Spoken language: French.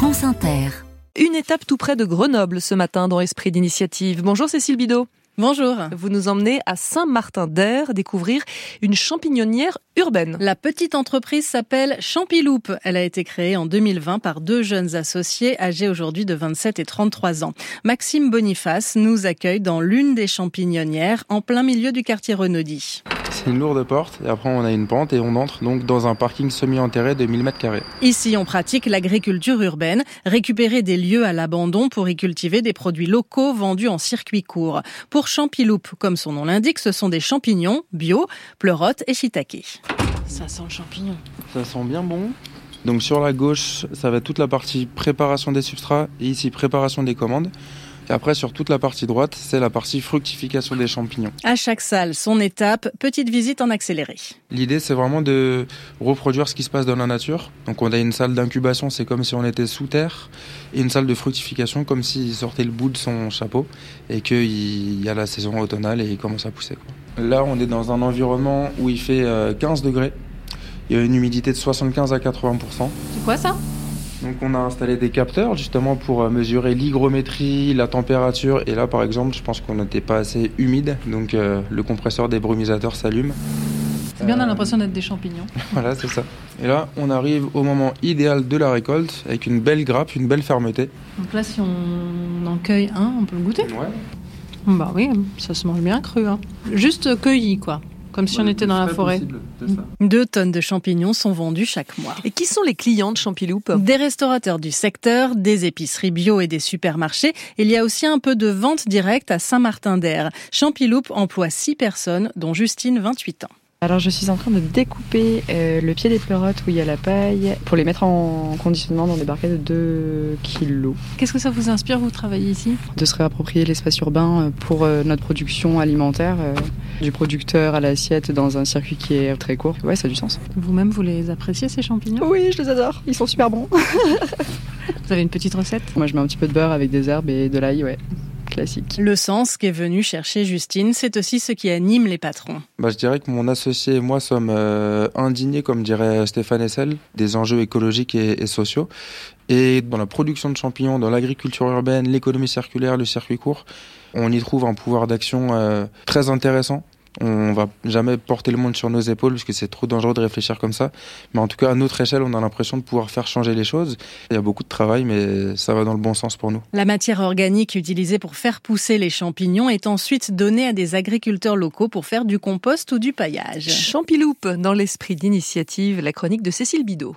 France Inter. Une étape tout près de Grenoble ce matin dans Esprit d'initiative. Bonjour Cécile Bidot. Bonjour. Vous nous emmenez à Saint-Martin-d'Air découvrir une champignonnière urbaine. La petite entreprise s'appelle Champiloup. Elle a été créée en 2020 par deux jeunes associés âgés aujourd'hui de 27 et 33 ans. Maxime Boniface nous accueille dans l'une des champignonnières en plein milieu du quartier Renaudy. C'est une lourde porte et après on a une pente et on entre donc dans un parking semi-enterré de 1000 mètres carrés. Ici, on pratique l'agriculture urbaine, récupérer des lieux à l'abandon pour y cultiver des produits locaux vendus en circuit court. Pour Champiloup, comme son nom l'indique, ce sont des champignons bio, pleurotes et shiitake. Ça sent le champignon. Ça sent bien bon. Donc sur la gauche, ça va être toute la partie préparation des substrats et ici préparation des commandes. Et après, sur toute la partie droite, c'est la partie fructification des champignons. À chaque salle, son étape, petite visite en accéléré. L'idée, c'est vraiment de reproduire ce qui se passe dans la nature. Donc, on a une salle d'incubation, c'est comme si on était sous terre, et une salle de fructification, comme s'il sortait le bout de son chapeau et qu'il y a la saison automnale et il commence à pousser. Quoi. Là, on est dans un environnement où il fait 15 degrés. Il y a une humidité de 75 à 80%. C'est quoi ça? Donc on a installé des capteurs justement pour mesurer l'hygrométrie, la température. Et là par exemple, je pense qu'on n'était pas assez humide, donc euh, le compresseur des brumisateurs s'allume. C'est bien, on a l'impression d'être des champignons. voilà, c'est ça. Et là, on arrive au moment idéal de la récolte avec une belle grappe, une belle fermeté. Donc là, si on en cueille un, on peut le goûter Ouais. Bah oui, ça se mange bien cru. Hein. Juste cueilli, quoi. Comme si on était dans la forêt. Deux tonnes de champignons sont vendues chaque mois. Et qui sont les clients de Champiloup Des restaurateurs du secteur, des épiceries bio et des supermarchés. Il y a aussi un peu de vente directe à Saint-Martin-d'Air. Champiloup emploie six personnes, dont Justine, 28 ans. Alors je suis en train de découper euh, le pied des pleurotes où il y a la paille pour les mettre en conditionnement dans des barquettes de 2 kilos. Qu'est-ce que ça vous inspire, vous travaillez ici? De se réapproprier l'espace urbain euh, pour euh, notre production alimentaire, euh, du producteur à l'assiette dans un circuit qui est très court. Ouais, ça a du sens. Vous-même, vous les appréciez ces champignons? Oui, je les adore. Ils sont super bons. Vous avez une petite recette? Moi je mets un petit peu de beurre avec des herbes et de l'ail, ouais. Classique. Le sens qu'est venu chercher Justine, c'est aussi ce qui anime les patrons. Bah, je dirais que mon associé et moi sommes euh, indignés, comme dirait Stéphane Essel, des enjeux écologiques et, et, sociaux. Et dans la production de champignons, dans l'agriculture urbaine, l'économie circulaire, le circuit court, on y trouve un pouvoir d'action euh, très intéressant. On va jamais porter le monde sur nos épaules parce que c'est trop dangereux de réfléchir comme ça. Mais en tout cas, à notre échelle, on a l'impression de pouvoir faire changer les choses. Il y a beaucoup de travail, mais ça va dans le bon sens pour nous. La matière organique utilisée pour faire pousser les champignons est ensuite donnée à des agriculteurs locaux pour faire du compost ou du paillage. Champiloup dans l'esprit d'initiative, la chronique de Cécile Bidot.